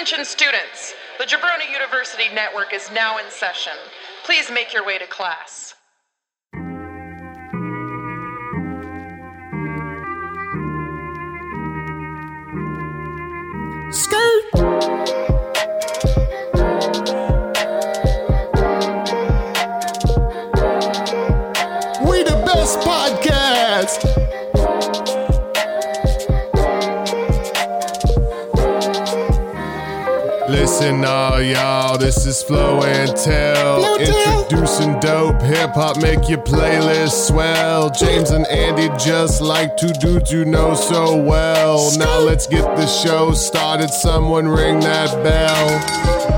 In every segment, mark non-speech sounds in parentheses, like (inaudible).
Attention students, the Jabroni University Network is now in session. Please make your way to class. Skirt. We Listen, all y'all, this is Flow and Tell. Flow Tell. Introducing dope hip hop, make your playlist swell. James and Andy just like two dudes you know so well. Now let's get the show started. Someone ring that bell.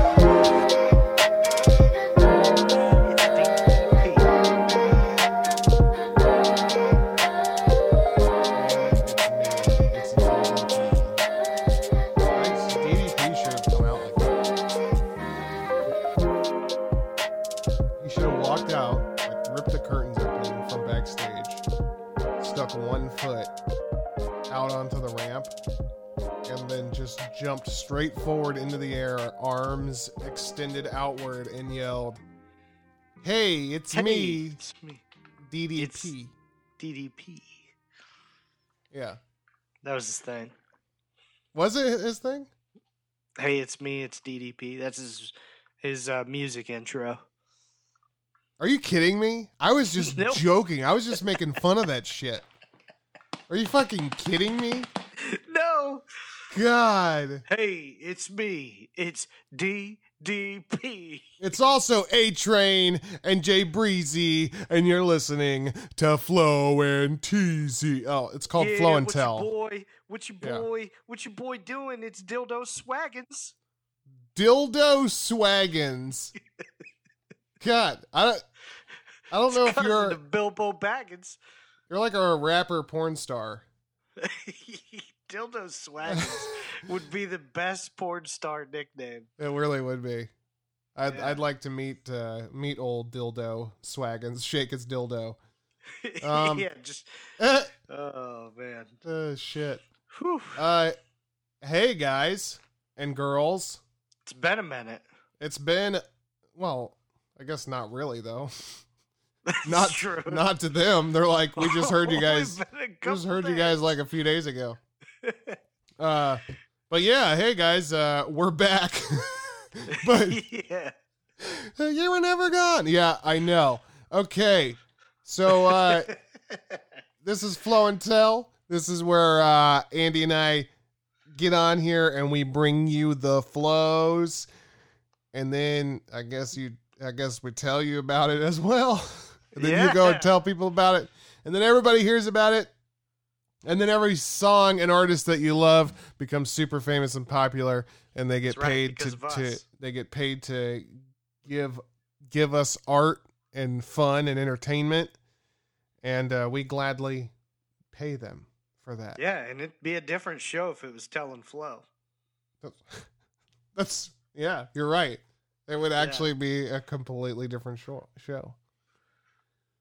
Arms extended outward, and yelled, Hey, it's Hey, me, It's me. DDP. It's- DDP. yeah. That was his thing. Was it his thing? Hey, it's me. It's DDP. That's his his uh, music intro. Are you kidding me? I was just (laughs) Nope. joking. I was just making fun of that shit. Are you fucking kidding me? (laughs) no. God. Hey, it's me. It's DDP. It's also A Train and Jay Breezy, and you're listening to Flow and Teasy. Oh, it's called yeah, Flow and what Tell. Your boy, what your Yeah. boy, what your boy doing? It's Dildo Swaggins. Dildo Swaggins. God, I don't, I don't know if you're to Bilbo Baggins. you're like a rapper porn star. (laughs) Dildo Swaggins (laughs) would be the best porn star nickname. It really would be. I'd Yeah. I'd like to meet uh, meet old Dildo Swaggins, shake his dildo. (laughs) Um, yeah, just Eh, (laughs) oh man. uh, shit. Whew. Uh, hey guys and girls. It's been a minute. It's been, well, I guess not really though. Not true. Not to them. They're like, we just heard you guys. been a We just heard you guys like a few days ago. (laughs) Uh, but yeah, hey guys, uh, we're back. (laughs) but (laughs) yeah. you were never gone. Yeah, I know. Okay, so uh, this is Flow and Tell. This is where uh, Andy and I get on here and we bring you the flows, and then I guess you, I guess we tell you about it as well. and then you go and tell people about it, and then everybody hears about it, and then every song and artist that you love becomes super famous and popular, and they get That's paid to, to they get paid to give give us art and fun and entertainment, and uh, we gladly pay them for that. Yeah, and it'd be a different show if it was telling flow. That's (laughs) yeah, you're right. It would actually be a completely different show. Show.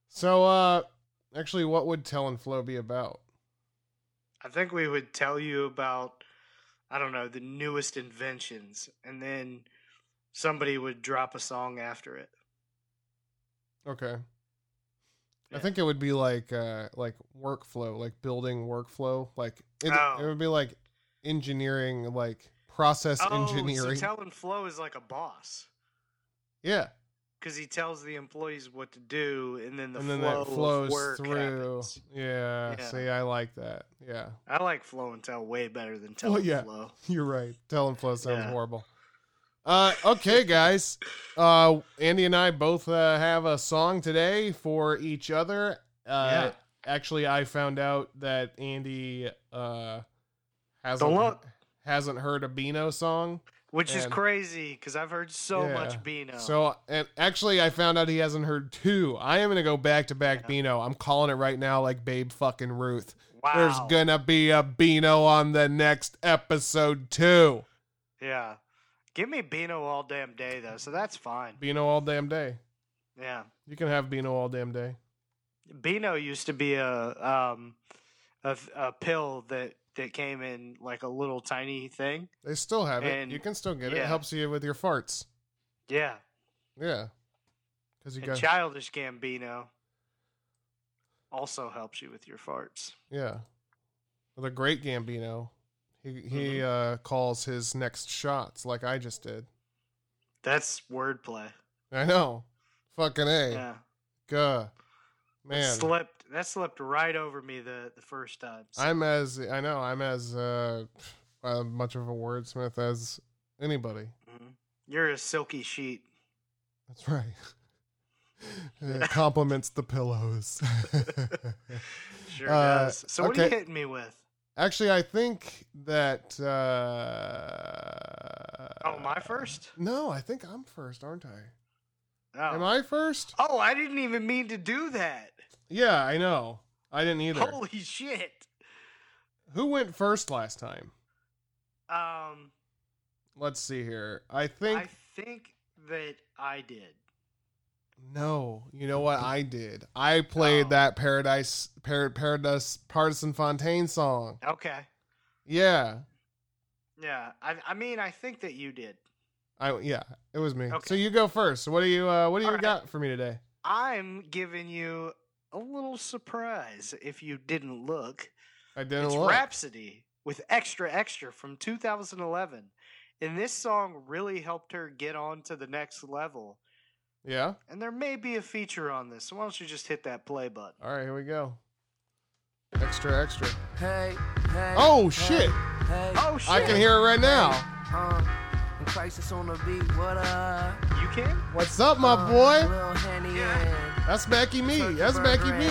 So, uh, actually, what would Tell and Flow be about? I think we would tell you about I don't know, the newest inventions and then somebody would drop a song after it. Okay. I think it would be like uh like workflow, like building workflow, like it, Oh. it would be like engineering, like process Oh, engineering. so telling flow is like a boss. yeah, Because he tells the employees what to do, and then the and then flow that flows through. happens. Yeah, Yeah. See, I like that. Yeah, I like flow and tell way better than tell Well, and yeah. flow. (laughs) you're right. Tell and flow sounds Yeah. horrible. Uh, okay, guys. Uh, Andy and I both uh, have a song today for each other. Uh, Yeah. Actually, I found out that Andy uh hasn't hasn't heard a Beano song. Which is crazy because I've heard so Yeah. much Beano. So, and actually, I found out he hasn't heard two. I am gonna go back to back Yeah. Beano. I'm calling it right now, like Babe fucking Ruth. wow. There's gonna be a Beano on the next episode too. yeah. Give me Beano all damn day though, so that's fine. Beano all damn day. Yeah. You can have Beano all damn day. Beano used to be a um a, a pill that that came in like a little tiny thing. They still have it. And- You can still get it. It helps you with your farts. Yeah, Yeah. Because you and got Childish Gambino also helps you with your farts. yeah. Well, the great Gambino, he he Mm-hmm. uh, calls his next shots like I just did. That's wordplay. I know. Fucking a. Yeah. That Man, slipped. That slipped right over me the the first time. So- I'm as I know I'm as uh, uh, much of a wordsmith as anybody. Mhm. You're a silky sheet. That's right. (laughs) it compliments the pillows. (laughs) Sure Uh, does. So what are you hitting me with? Actually, I think that. Uh, Oh, my first? No, I think I'm first, aren't I? Oh. Am I first? Oh, I didn't even mean to do that. Yeah, I know. I didn't either. Holy shit. Who went first last time? Um, Let's see here. I think I think that I did. no. You know what I did? I played Oh. that Paradise Par- Paradise Partisan Fontaine song. Okay. Yeah. Yeah. I I mean, I think that you did. I yeah, it was me. Okay. So you go first. What do you uh what do you All right. got for me today? I'm giving you a little surprise if you didn't look. I didn't it's look. Rapsody with Extra Extra from 2011. And this song really helped her get on to the next level. Yeah. And there may be a feature on this. So why don't you just hit that play button? All right, here we go. Extra extra. Hey, hey. Oh, hey, shit. Hey, Oh, shit. I can hear it right now. uh, and Khrysis on the beat. What up? You can? What's up, my Uh, boy? Little Henny Yeah. and That's Becky me. turkey That's Becky me.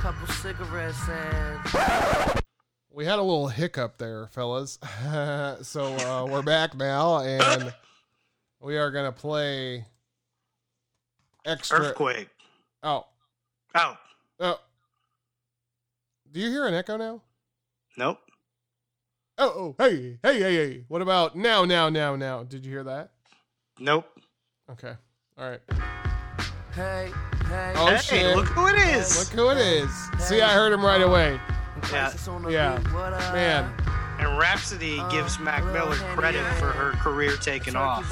Couple cigarettes and We had a little hiccup there, fellas. (laughs) so uh, we're back now, and we are gonna play extra. Earthquake. Oh, Oh, oh. Do you hear an echo now? nope. Oh, oh, hey, hey, hey, hey. What about now, now, now, now? Did you hear that? Nope. Okay. All right. Hey, hey. Oh, hey, shit. look who it is. Look who it is. See, I heard him right away. and Khrysis on the yeah. beat. What up? Man, And Rapsody Uh, gives Mac Miller credit for her career taking off.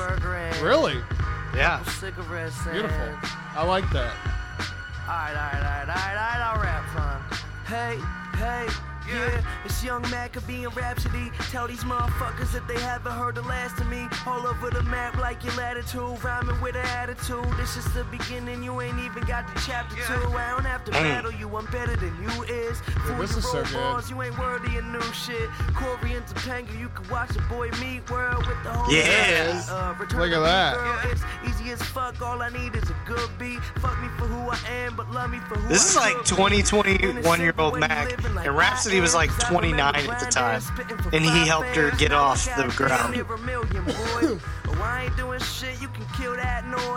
really Yeah. cigarettes beautiful. I like that. Alright, alright, alright, alright, alright, I'll rap son. Hey, hey, yeah, it's Young Maccabee and Rapsody. Tell these motherfuckers that they haven't heard the last of me. All over the map like your latitude, rhyming with an attitude. This is the beginning, you ain't even got the chapter two. I don't have to battle you, I'm better than you is. Fool, this you so roll balls, you ain't worthy of new shit. Corey and Topanga, you can watch the boy meet world with the whole Yeah. uh, Look at that. girl, It's easy as fuck, all I need is a good beat. Fuck me for who I am, but love me for who This is like could 20, 21 year old Mac, and Rapsody was like 29 at the time, and he helped her get off the ground.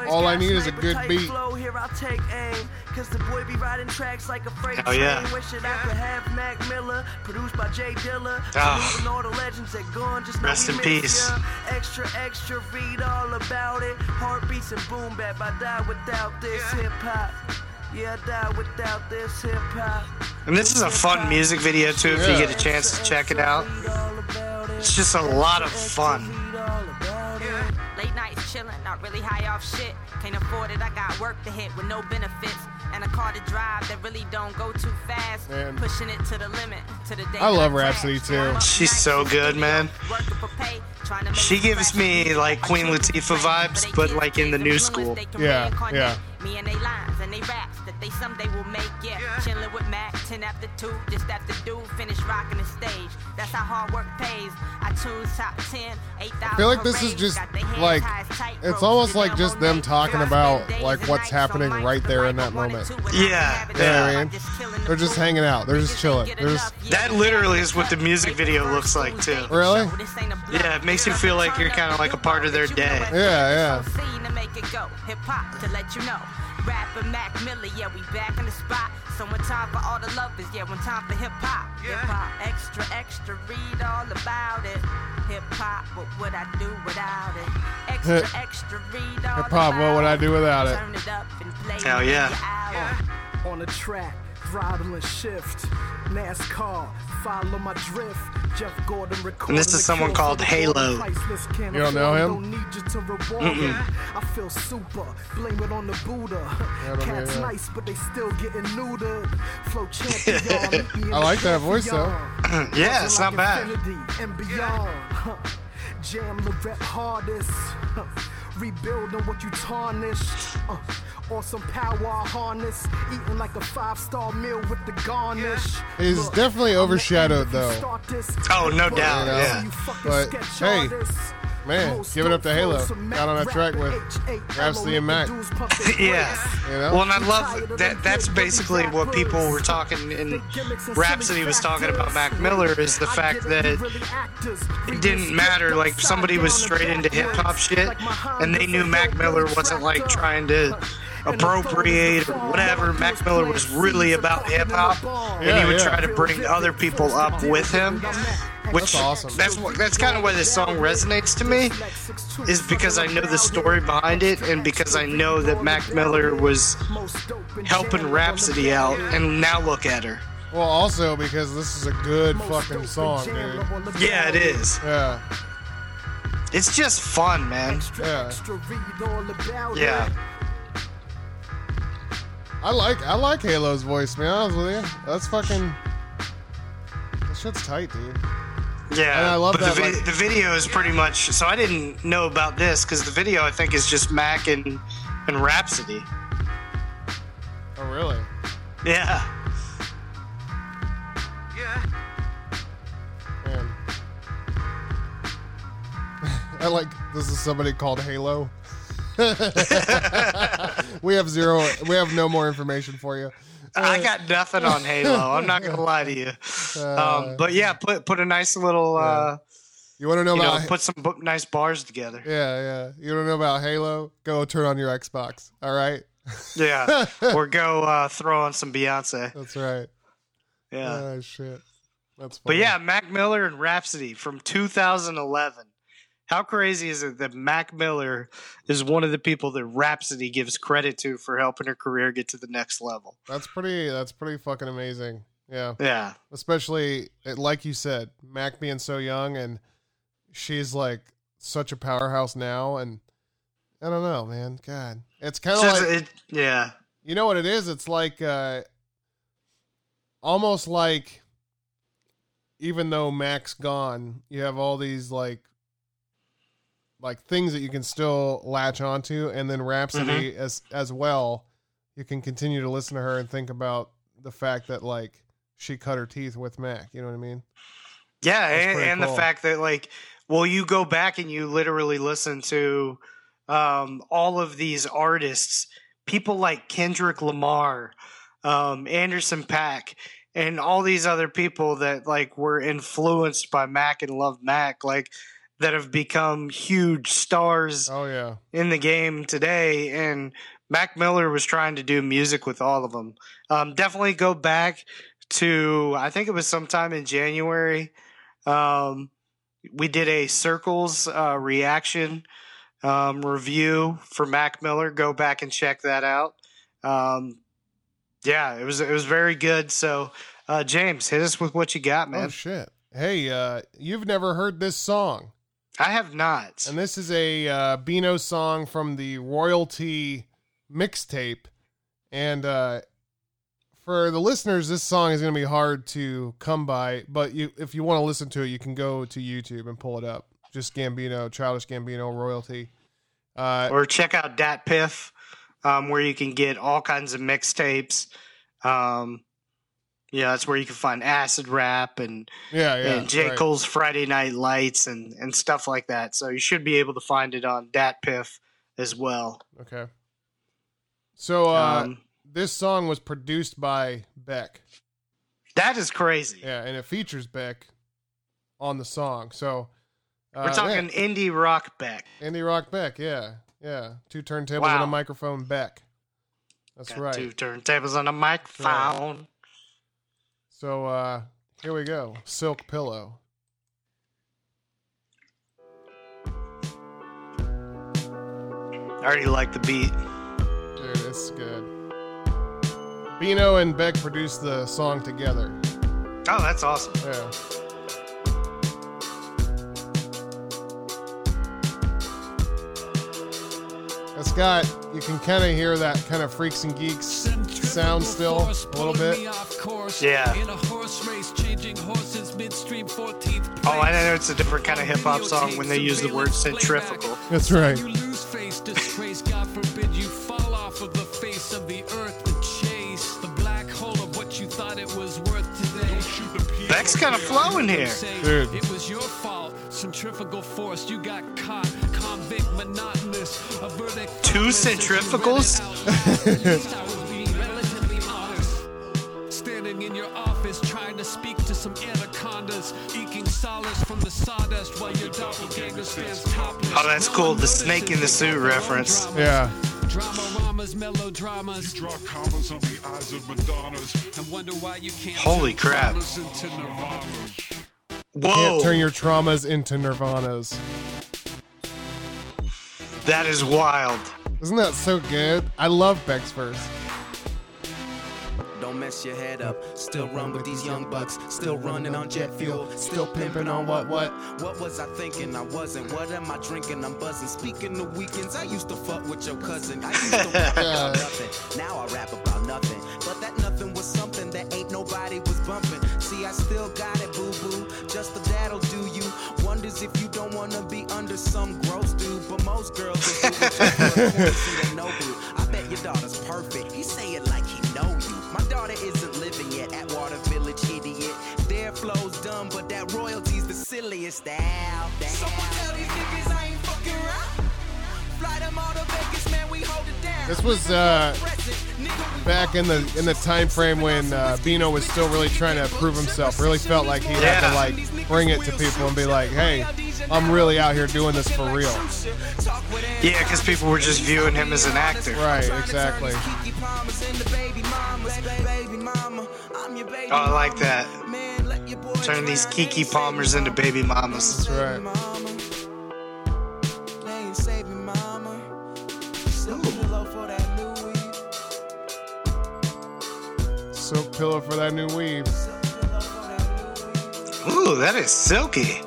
All I need is a good beat. Flow, here I'll take aim. Cause the boy be riding tracks like a freight Oh, yeah. train. Wish it I could have Mac Miller, produced by J Dilla. Ah. All the legends that gone, just Rest in peace. Extra, extra, read all about it. Heartbeats and boom bap. I die without this hip hop. Yeah, I die without this hip hop. And this is a fun music video too if you get a chance to check it out. It's just a lot of fun. Late nights chillin', not really high off shit. Can't afford it, I got work to hit with no benefits. And a car to drive that really don't go too fast. Man. Pushing it to the limit, to the day I love that Rapsody, too. She's so good, man. working for pay, trying to make She gives me, like, Queen Latifah vibes, but, like, in the new school. Yeah, yeah. Me and they lines and they raps that they someday will make, yeah. Chillin' with Mac, 10 after 2, just after do, finish rocking the stage. That's how hard work pays. I choose top 10, 8,000 I feel like this is just got their hands like high as tight it's almost like just them talking about like what's happening right there in that moment. to, and Yeah, can have it yeah. all. You know I mean? just killing the They're just hanging out. They're just Niggas chilling. They're just That literally is what the music video looks like too. Really? Yeah, it makes you feel like you're kinda like a part of their day. Yeah, yeah. To make it go. Hip hop to let you know. Rapper Mac Miller, yeah, we back in the spot. So one time for all the lovers, yeah, one time for hip hop. Hip hop, extra, extra, read all about it. Hip hop, what would I do without it? Extra, extra, read all Hip hop, what would I do without it? Turn it up and play Hell when yeah. you're out. on the track. throttle and shift. NASCAR, follow my drift. Jeff Gordon recording And this is someone called Halo. Gordon priceless can't You don't know him? Don't need you to reward me. I feel super, blame it on the Buddha. Cats nice, but they still getting neutered. Flow champion. meet me in I like that voice, though. pantheon. (clears throat) Yeah, it's not bad. Infinity. Jam the rep hardest. Rebuilding what you tarnished. Uh, awesome power harness. Eating like a five star meal with the garnish. He's Look, definitely overshadowed, end if you though. this. Oh, no doubt, You know? yeah. But, hey, artists. Man, giving up to dope Halo. flows Got on that track with Rapper, Rapsody and Mac. (laughs) Yeah. You know? Well, and I love that. That's basically what people were talking in Rapsody was talking about Mac Miller is the fact that it didn't matter. Like somebody was straight into hip hop shit, and they knew Mac Miller wasn't like trying to appropriate or whatever. Mac Miller was really about hip hop, and he would yeah. try to bring other people up with him. Which That's awesome. That's what. That's kind of why this song resonates to me, is because I know the story behind it, and because I know that Mac Miller was helping Rapsody out, and now look at her. Well, also because this is a good fucking song, dude. Yeah, it is. Yeah. It's just fun, man. Yeah. Yeah. I like I like Halo's voice, man. honest with you. That's fucking That shit's tight, dude. Yeah, And I love but that, the, vi- like- the video is pretty much. So I didn't know about this because the video I think is just Mac and and Rapsody. Oh really? Yeah. Yeah, Man. (laughs) I like this is somebody called Halo. (laughs) (laughs) we have zero we have no more information for you. I got nothing on Halo. I'm not gonna lie to you. (laughs) Um, but yeah, put put a nice little. Uh, You want to know you know, about put some nice bars together. Yeah, yeah. You don't know about Halo? Go turn on your Xbox. All right? Yeah, (laughs) or go uh, throw on some Beyonce. That's right. Yeah, Oh shit. That's but yeah, Mac Miller and Rapsody from 2011. How crazy is it that Mac Miller is one of the people that Rapsody gives credit to for helping her career get to the next level? That's pretty that's pretty fucking amazing. Yeah. Yeah, Especially it- like you said, Mac being so young and she's like such a powerhouse now and I don't know, man. God. It's kind of So like it, yeah, You know what it is? It's like uh almost like even though Mac's gone, you have all these like like things that you can still latch onto and then Rapsody Mm-hmm. as as well. You can continue to listen to her and think about the fact that like she cut her teeth with Mac, you know what I mean? yeah, and, and the fact that like, well, you go back and you literally listen to um, all of these artists, people like Kendrick Lamar, um, Anderson .Paak, and all these other people that like were influenced by Mac and love Mac, like that have become huge stars Oh yeah. in the game today. And Mac Miller was trying to do music with all of them. Um, definitely go back to I think it was sometime in January. Um, we did a Circles uh, reaction um, review for Mac Miller. Go back and check that out. Um, yeah, it was it was very good. So, uh, James, hit us with what you got, man. Oh shit. Hey, uh you've never heard this song. I have not. And this is a uh, Beano song from the Royalty mixtape. And uh, for the listeners, this song is going to be hard to come by. But you, if you want to listen to it, you can go to YouTube and pull it up. Just Gambino, Childish Gambino Royalty. Uh, or check out DatPiff, um, where you can get all kinds of mixtapes. Um, yeah, that's where you can find acid rap and, yeah, yeah. and J. right. Cole's Friday Night Lights and, and stuff like that. So you should be able to find it on DatPiff as well. Okay. So uh, Um, this song was produced by Beck. that is crazy. Yeah, and it features Beck on the song. So uh, We're talking indie rock Beck. Indie Rock Beck, yeah, yeah. Two turntables and a microphone Beck. That's Got right. two turntables and a microphone. So uh here we go. Silk Pillow. I already like the beat. Dude, it's good. Bino and Beck produced the song together. Oh, that's awesome. Yeah. It's got you can kind of hear that kind of freaks and geeks sound still a little bit. Yeah. In a horse race, changing horses midstream 14th Oh, I know it's a different kind of hip hop song when they use the word centrifugal. That's right. You lose face, disgrace, God forbid you fall off of the face of the earth to chase the black hole of what you thought it was worth today. Beck's kinda flowing here. Dude. It was your fault. Centrifugal force, you got caught. Convict, monotonous. A verdict. Two flawless centrifugals? read it out. At least I was being relatively honest. Standing in your office trying to speak to some anacondas, eking solace from the sawdust while your doppelganger stands topless. Oh, that's cool, the snake in the suit reference. Yeah. Drama-ramas, melodramas. Draw commas on the eyes of Madonnas. And wonder why you can't Holy crap. dramas into. Can't turn your traumas into nirvanas. That is wild. Isn't that so good? I love Beck's verse. Don't mess your head up. Still run with these young bucks. Still running on jet fuel. Still pimping on what what? What was I thinking? I wasn't. What am I drinking? I'm buzzing. Speaking of weekends, I used to fuck with your cousin. I used to (laughs) rap about nothing. Now I rap about nothing. But that nothing was something If you don't wanna be under some gross dude. But most girls. (laughs) I bet your daughter's perfect. He say it like he know you. My daughter isn't living yet at Water Village, idiot. Their flow's dumb, but that royalty's the silliest. Ow. Someone tell these niggas I ain't This was uh, back in the in the time frame when uh, Bino was still really trying to prove himself. Really felt like he had to like bring it to people and be like, "Hey, I'm really out here doing this for real." Yeah, because people were just viewing him as an actor. Right, exactly. Oh, I like that. Turn these Kiki Palmers into baby mamas. That's right. Pillow for that new weave. Ooh, that is silky.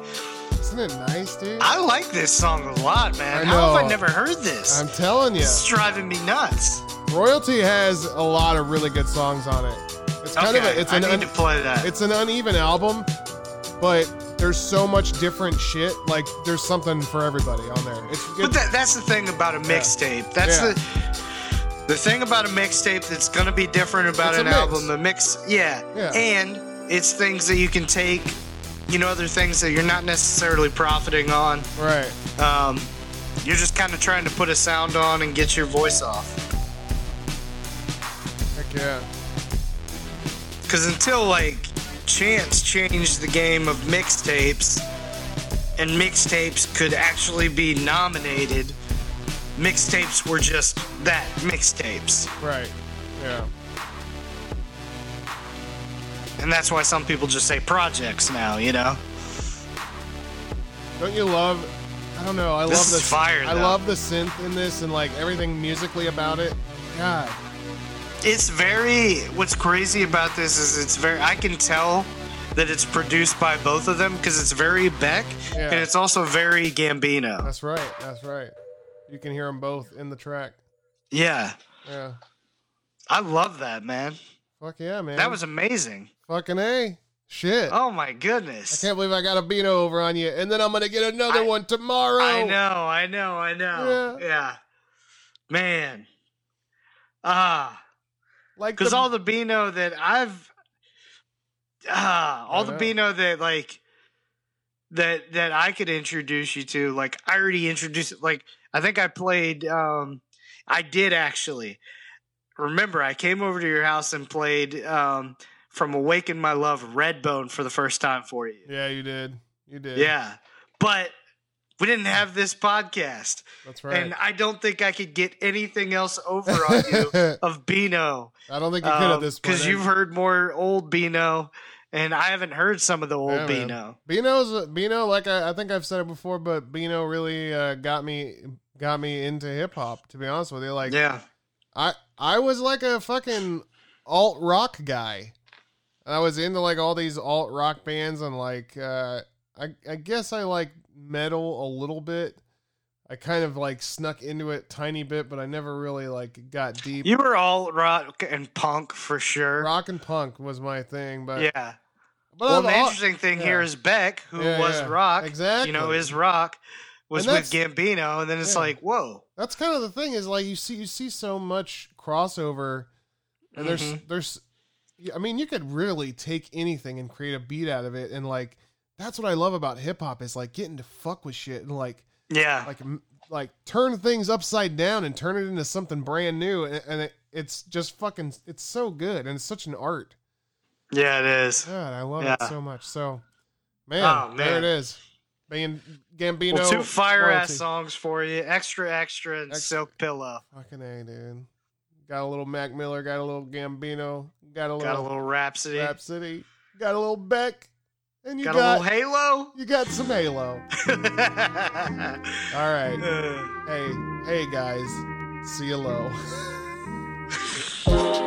Isn't it nice, dude? I like this song a lot, man. I How have. I never heard this? I'm telling you, It's driving me nuts. Royalty has a lot of really good songs on it. It's kind okay, of a, it's I an need un- to play that. it's an uneven album, but there's so much different shit. Like there's something for everybody on there. It's but that, that's the thing about a mixtape. That's Yeah. the the thing about a mixtape that's gonna be different about a an mix. album. The mix, yeah. Yeah. and it's things that you can take. You know, other things that you're not necessarily profiting on. right. Um, you're just kind of trying to put a sound on and get your voice off. Heck yeah. Because until like Chance changed the game of mixtapes, and mixtapes could actually be nominated, mixtapes were just that mixtapes. Right. Yeah. And that's why some people just say projects now, you know? Don't you love? I don't know. I This love the fire, I though. love the synth in this and like everything musically about it. God. It's very, what's crazy about this is it's very, I can tell that it's produced by both of them because it's very Beck Yeah. and it's also very Gambino. That's right. That's right. You can hear them both in the track. Yeah. Yeah. I love that, man. Fuck yeah, man. That was amazing. fucking a. Shit. Oh my goodness. I can't believe I got a Beano over on you, and then I'm gonna get another I- one tomorrow. I know, I know, I know. Yeah. Yeah. Man. Ah. Like Because all the Beano that I've ah, all I the. Beano that like that that I could introduce you to, like I already introduced like I think I played um I did actually. Remember, I came over to your house and played um from Awaken My Love Redbone for the first time for you. Yeah, you did. You did. Yeah. But we didn't have this podcast. That's right. And I don't think I could get anything else over on you (laughs) of Beano. I don't think you could at this point. Because you've heard more old Beano, and I haven't heard some of the old Yeah, man. Beano. Beano's Beano, like I, I think I've said it before, but Beano really uh, got me got me into hip hop. To be honest with you, like Yeah. I I was like a fucking alt rock guy. I was into like all these alt rock bands and like uh I I guess I like metal a little bit. I kind of like snuck into it tiny bit, but I never really like got deep. You were all rock and punk for sure. rock and punk was my thing, but yeah. But Well, the interesting thing yeah. here is Beck, who Yeah, was yeah. rock. Exactly. You know, is rock was with Gambino, and then it's like, whoa. that's kind of the thing is like you see you see so much crossover and there's Mhm. there's i mean you could really take anything and create a beat out of it and like that's what i love about hip-hop is like getting to fuck with shit and like Yeah. like like turn things upside down and turn it into something brand new and, and it, it's just fucking it's so good and it's such an art yeah, it is. god i love Yeah. it so much so man, Oh, there it is. man. being gambino Well, two fire ass songs for you. Extra, extra, and Ex- Silk Pillow. Fucking A, dude. Got a little Mac Miller, got a little Gambino, got a Got a little, little Rapsody. Rapsody, got a little Beck, and you got, got, a little Halo. you got some Halo. (laughs) All right. Uh, Hey, hey guys. See you low. (laughs)